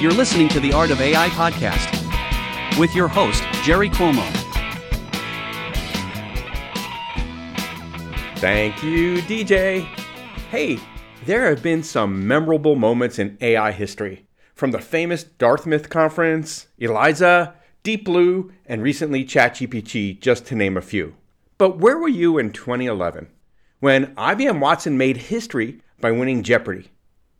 You're listening to the Art of AI podcast with your host, Jerry Cuomo. Thank you, DJ. Hey, there have been some memorable moments in AI history, from the famous Dartmouth conference, ELIZA, Deep Blue, and recently ChatGPT, just to name a few. But where were you in 2011 when IBM Watson made history by winning Jeopardy?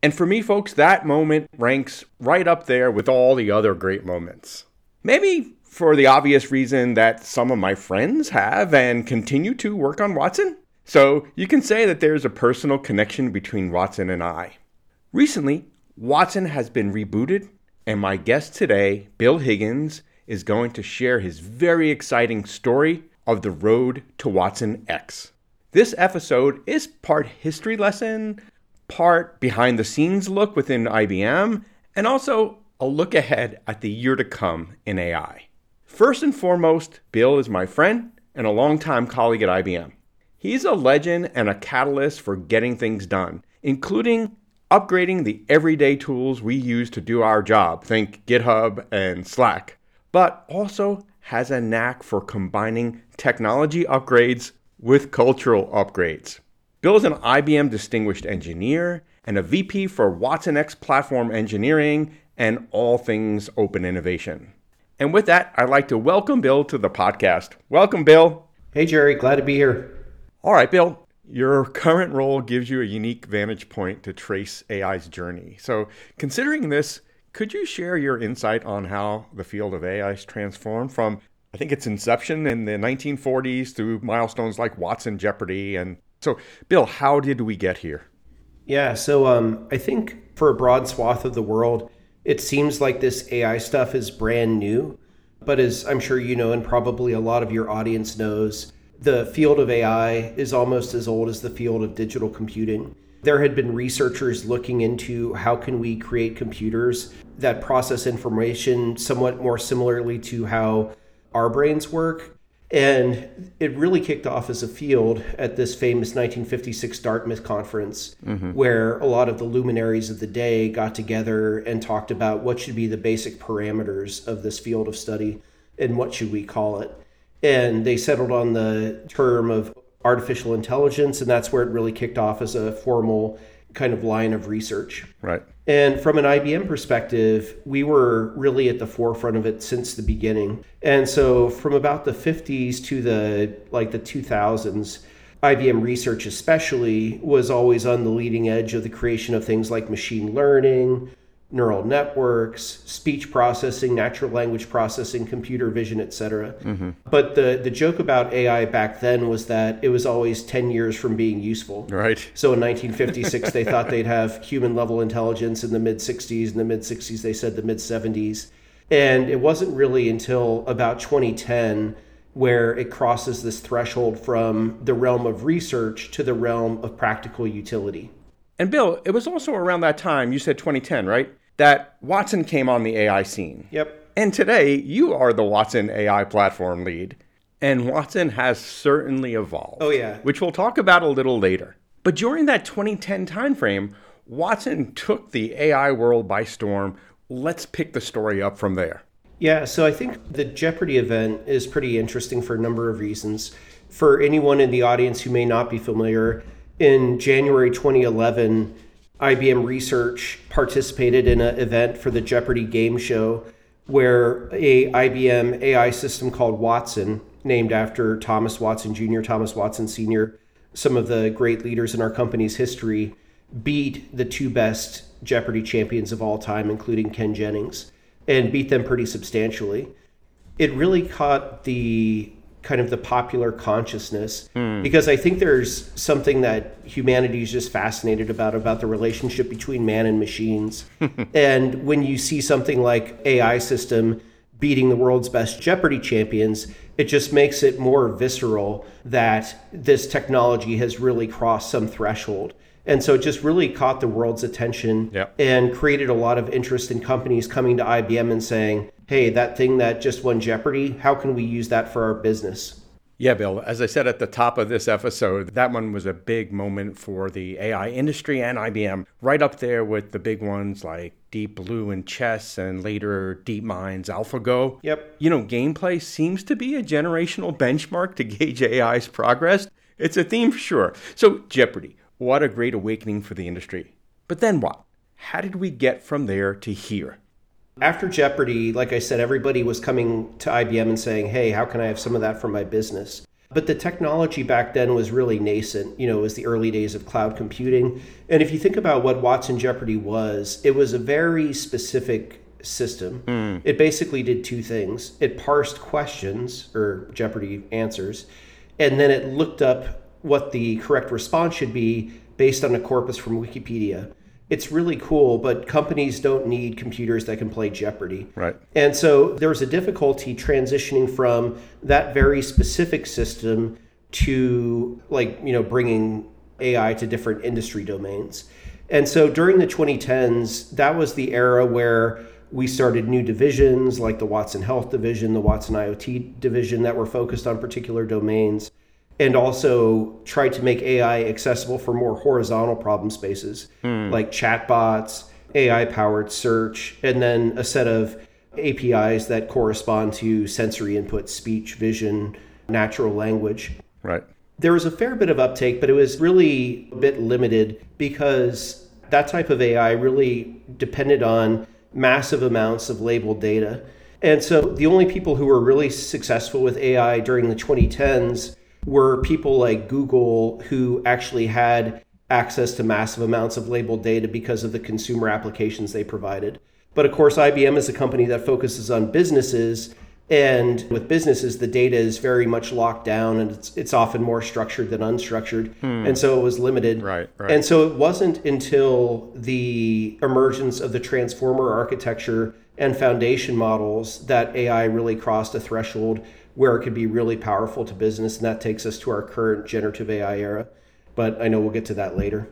And for me, folks, that moment ranks right up there with all the other great moments. Maybe for the obvious reason that some of my friends have and continue to work on Watson. So you can say that there's a personal connection between Watson and I. Recently, Watson has been rebooted, and my guest today, Bill Higgins, is going to share his very exciting story of the road to watsonx. This episode is part history lesson, part behind the scenes look within IBM, and also a look ahead at the year to come in AI. First and foremost, Bill is my friend and a longtime colleague at IBM. He's a legend and a catalyst for getting things done, including upgrading the everyday tools we use to do our job, think GitHub and Slack, but also has a knack for combining technology upgrades with cultural upgrades. Bill is an IBM Distinguished Engineer and a VP for watsonx Platform Engineering and all things open innovation. And with that, I'd like to welcome Bill to the podcast. Welcome, Bill. Hey, Jerry. Glad to be here. All right, Bill. Your current role gives you a unique vantage point to trace AI's journey. So, considering this, could you share your insight on how the field of AI has transformed from, I think, its inception in the 1940s through milestones like Watson Jeopardy and so, Bill, how did we get here? Yeah, so um, I think for a broad swath of the world, it seems like this AI stuff is brand new. But as I'm sure you know, and probably a lot of your audience knows, the field of AI is almost as old as the field of digital computing. There had been researchers looking into how can we create computers that process information somewhat more similarly to how our brains work and it really kicked off as a field at this famous 1956 Dartmouth conference, mm-hmm. where a lot of the luminaries of the day got together and talked about what should be the basic parameters of this field of study and what should we call it. And they settled on the term of artificial intelligence, and that's where it really kicked off as a formal kind of line of research. Right. And from an IBM perspective, we were really at the forefront of it since the beginning. And so from about the 50s to the like the 2000s, IBM research especially was always on the leading edge of the creation of things like machine learning, neural networks, speech processing, natural language processing, computer vision, etc. Mm-hmm. But the the joke about AI back then was that it was always 10 years from being useful. Right. So in 1956 they thought they'd have human level intelligence in the mid 60s, in the mid 60s they said the mid 70s. And it wasn't really until about 2010 where it crosses this threshold from the realm of research to the realm of practical utility. And Bill, it was also around that time, you said 2010, right? That Watson came on the AI scene. Yep. And today, you are the Watson AI platform lead. And Watson has certainly evolved. Oh, yeah. Which we'll talk about a little later. But during that 2010 timeframe, Watson took the AI world by storm. Let's pick the story up from there. Yeah, so I think the Jeopardy event is pretty interesting for a number of reasons. For anyone in the audience who may not be familiar, in January 2011, IBM Research participated in an event for the Jeopardy game show where a IBM AI system called Watson, named after Thomas Watson Jr., Thomas Watson Sr., some of the great leaders in our company's history, beat the two best Jeopardy champions of all time, including Ken Jennings, and beat them pretty substantially. It really caught the kind of the popular consciousness mm. because I think there's something that humanity is just fascinated about about the relationship between man and machines. and when you see something like AI system beating the world's best Jeopardy champions, it just makes it more visceral that this technology has really crossed some threshold. And so it just really caught the world's attention yep. and created a lot of interest in companies coming to IBM and saying, hey, that thing that just won Jeopardy, how can we use that for our business? Yeah, Bill, as I said at the top of this episode, that one was a big moment for the AI industry and IBM, right up there with the big ones like Deep Blue and Chess and later DeepMind's AlphaGo. Yep. You know, gameplay seems to be a generational benchmark to gauge AI's progress. It's a theme for sure. So, Jeopardy, what a great awakening for the industry. But then what? How did we get from there to here? After Jeopardy, like I said, everybody was coming to IBM and saying, hey, how can I have some of that for my business? But the technology back then was really nascent. You know, it was the early days of cloud computing. And if you think about what Watson Jeopardy was, it was a very specific system. Mm. It basically did two things it parsed questions or Jeopardy answers, and then it looked up what the correct response should be based on a corpus from Wikipedia it's really cool, but companies don't need computers that can play Jeopardy. Right. And so there was a difficulty transitioning from that very specific system to like, you know, bringing AI to different industry domains. And so during the 2010s, that was the era where we started new divisions like the Watson Health division, the Watson IoT division that were focused on particular domains and also try to make AI accessible for more horizontal problem spaces mm. like chatbots, AI powered search, and then a set of APIs that correspond to sensory input, speech, vision, natural language. Right. There was a fair bit of uptake, but it was really a bit limited because that type of AI really depended on massive amounts of labeled data. And so the only people who were really successful with AI during the 2010s were people like Google who actually had access to massive amounts of labeled data because of the consumer applications they provided. But of course, IBM is a company that focuses on businesses. And with businesses, the data is very much locked down and it's, it's often more structured than unstructured. Hmm. And so it was limited. Right, right. And so it wasn't until the emergence of the transformer architecture and foundation models that AI really crossed a threshold where it could be really powerful to business. And that takes us to our current generative AI era. But I know we'll get to that later.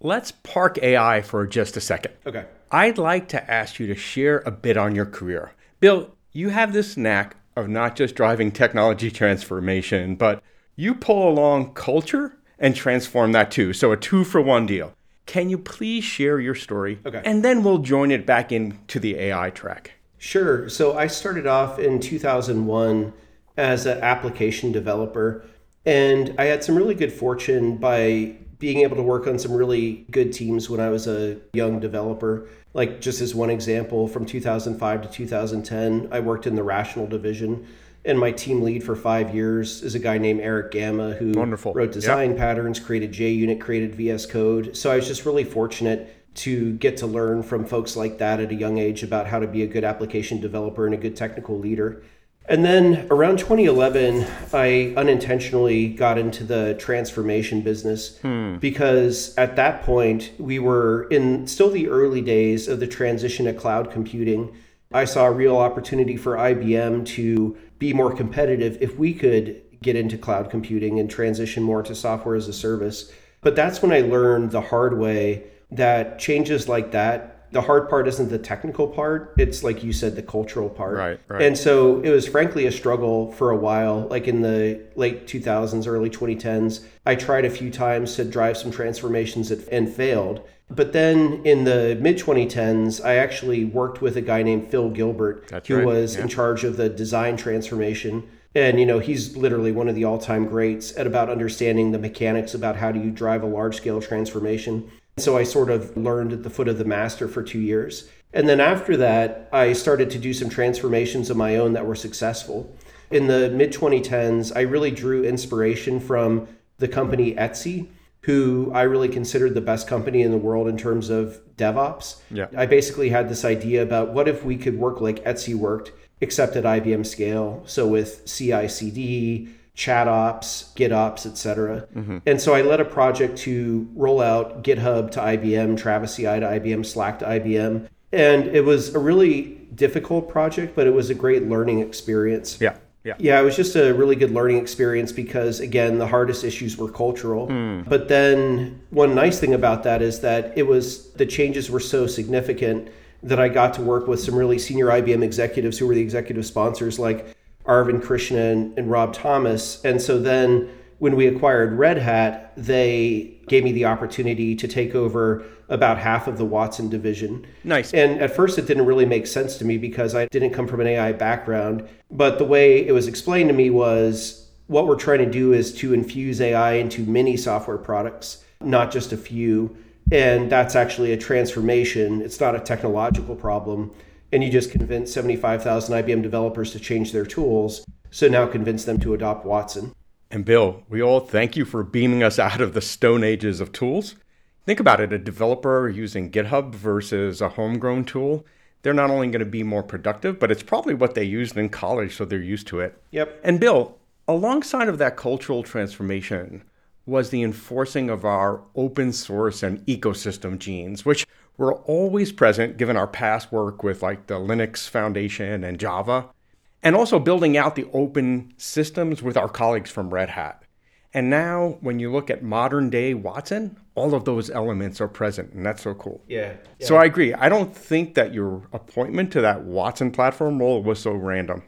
Let's park AI for just a second. Okay. I'd like to ask you to share a bit on your career. Bill, you have this knack of not just driving technology transformation, but you pull along culture and transform that too. So a two for one deal. Can you please share your story? Okay. And then we'll join it back into the AI track. Sure. So I started off in 2001 as an application developer. And I had some really good fortune by being able to work on some really good teams when I was a young developer. Like, just as one example, from 2005 to 2010, I worked in the rational division. And my team lead for five years is a guy named Erich Gamma who Wonderful. wrote design yep. patterns, created JUnit, created VS Code. So I was just really fortunate to get to learn from folks like that at a young age about how to be a good application developer and a good technical leader. And then around 2011, I unintentionally got into the transformation business hmm. because at that point, we were in still the early days of the transition to cloud computing. I saw a real opportunity for IBM to be more competitive if we could get into cloud computing and transition more to software as a service. But that's when I learned the hard way that changes like that the hard part isn't the technical part it's like you said the cultural part. Right, right. And so it was frankly a struggle for a while like in the late 2000s early 2010s i tried a few times to drive some transformations and failed. But then in the mid 2010s i actually worked with a guy named phil gilbert That's who right. was yeah. in charge of the design transformation. And you know he's literally one of the all-time greats at about understanding the mechanics about how do you drive a large scale transformation so I sort of learned at the foot of the master for two years. And then after that, I started to do some transformations of my own that were successful. In the mid 2010s, I really drew inspiration from the company Etsy, who I really considered the best company in the world in terms of DevOps. Yeah. I basically had this idea about what if we could work like Etsy worked, except at IBM scale. So with CI CD, chat ops, GitOps, etc. Mm-hmm. And so I led a project to roll out GitHub to IBM, Travis CI to IBM, Slack to IBM. And it was a really difficult project, but it was a great learning experience. Yeah. Yeah. yeah, it was just a really good learning experience because, again, the hardest issues were cultural. Mm. But then, one nice thing about that is that it was the changes were so significant that I got to work with some really senior IBM executives who were the executive sponsors, like Arvind Krishna and, and Rob Thomas. And so then when we acquired Red Hat, they gave me the opportunity to take over about half of the Watson division. Nice. And at first, it didn't really make sense to me because I didn't come from an AI background. But the way it was explained to me was what we're trying to do is to infuse AI into many software products, not just a few. And that's actually a transformation. It's not a technological problem. And you just convince 75,000 IBM developers to change their tools. So now convince them to adopt Watson. And Bill, we all thank you for beaming us out of the stone ages of tools. Think about it a developer using GitHub versus a homegrown tool, they're not only going to be more productive, but it's probably what they used in college, so they're used to it. Yep. And Bill, alongside of that cultural transformation was the enforcing of our open source and ecosystem genes, which were always present given our past work with like the Linux Foundation and Java and also building out the open systems with our colleagues from Red Hat. And now, when you look at modern day Watson, all of those elements are present, and that's so cool. Yeah, yeah. So I agree. I don't think that your appointment to that Watson platform role was so random.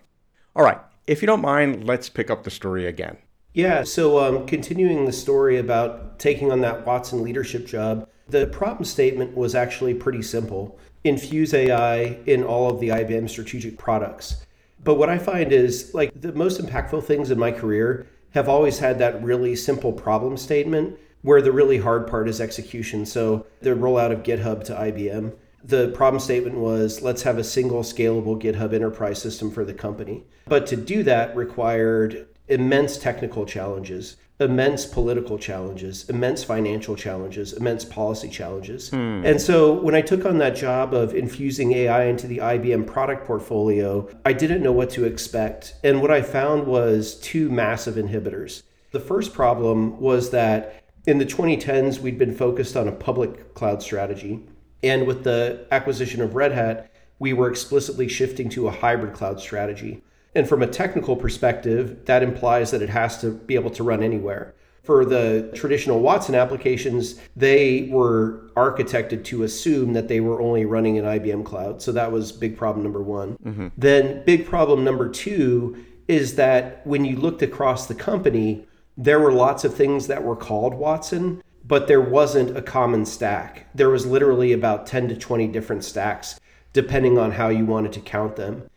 All right, if you don't mind, let's pick up the story again. Yeah, so um, continuing the story about taking on that Watson leadership job, the problem statement was actually pretty simple infuse AI in all of the IBM strategic products. But what I find is like the most impactful things in my career have always had that really simple problem statement where the really hard part is execution. So the rollout of GitHub to IBM, the problem statement was let's have a single scalable GitHub enterprise system for the company. But to do that required immense technical challenges immense political challenges, immense financial challenges, immense policy challenges. Hmm. And so when I took on that job of infusing AI into the IBM product portfolio, I didn't know what to expect. And what I found was two massive inhibitors. The first problem was that in the 2010s, we'd been focused on a public cloud strategy. And with the acquisition of Red Hat, we were explicitly shifting to a hybrid cloud strategy. And from a technical perspective, that implies that it has to be able to run anywhere. For the traditional Watson applications, they were architected to assume that they were only running in IBM Cloud. So that was big problem number one. Mm-hmm. Then, big problem number two is that when you looked across the company, there were lots of things that were called Watson, but there wasn't a common stack. There was literally about 10 to 20 different stacks, depending on how you wanted to count them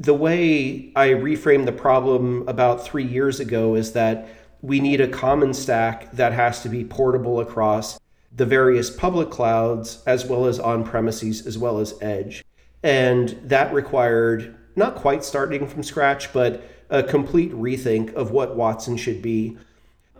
the way I reframed the problem about three years ago is that we need a common stack that has to be portable across the various public clouds as well as on premises as well as edge. And that required not quite starting from scratch, but a complete rethink of what Watson should be.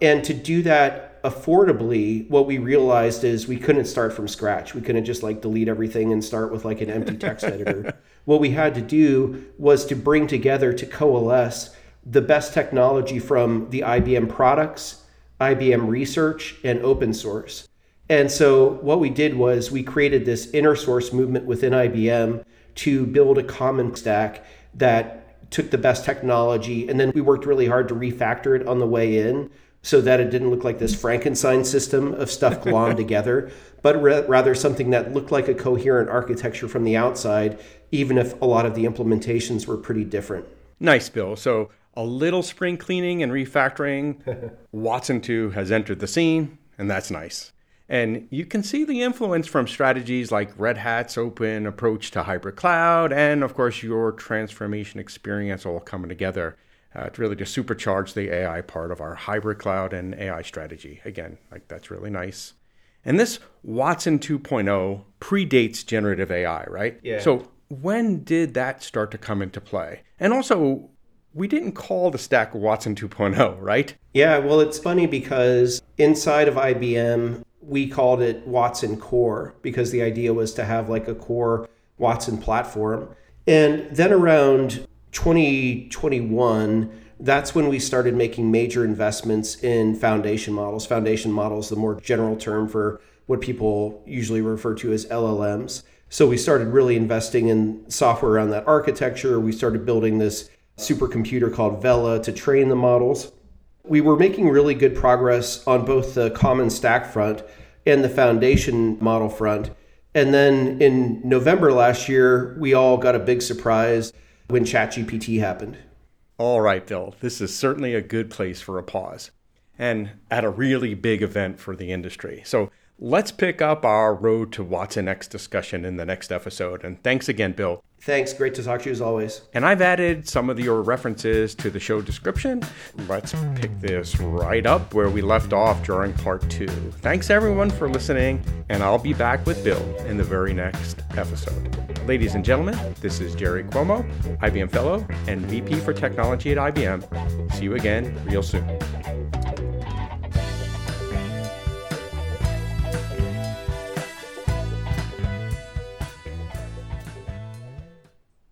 And to do that affordably, what we realized is we couldn't start from scratch. We couldn't just like delete everything and start with like an empty text editor. What we had to do was to bring together, to coalesce the best technology from the IBM products, IBM research, and open source. And so what we did was we created this inner source movement within IBM to build a common stack that took the best technology and then we worked really hard to refactor it on the way in so that it didn't look like this Frankenstein system of stuff glommed together, but re- rather something that looked like a coherent architecture from the outside, even if a lot of the implementations were pretty different. Nice, Bill. So a little spring cleaning and refactoring. Watson 2 has entered the scene, and that's nice. And you can see the influence from strategies like Red Hat's open approach to hybrid cloud, and of course, your transformation experience all coming together uh, to really just supercharge the AI part of our hybrid cloud and AI strategy. Again, like that's really nice. And this Watson 2.0 predates generative AI, right? Yeah. So when did that start to come into play? And also, we didn't call the stack Watson 2.0, right? Yeah, well, it's funny because inside of IBM, we called it Watson Core because the idea was to have like a core Watson platform. And then around 2021, that's when we started making major investments in foundation models. Foundation models, the more general term for what people usually refer to as LLMs. So we started really investing in software around that architecture. We started building this supercomputer called Vela to train the models. We were making really good progress on both the common stack front and the foundation model front. And then in November last year, we all got a big surprise when ChatGPT happened. All right, Bill, this is certainly a good place for a pause and at a really big event for the industry. So let's pick up our Road to watsonx discussion in the next episode. And thanks again, Bill. Thanks. Great to talk to you as always. And I've added some of your references to the show description. Let's pick this right up where we left off during part two. Thanks everyone for listening, and I'll be back with Bill in the very next episode. Ladies and gentlemen, this is Jerry Cuomo, IBM Fellow and VP for Technology at IBM. See you again real soon.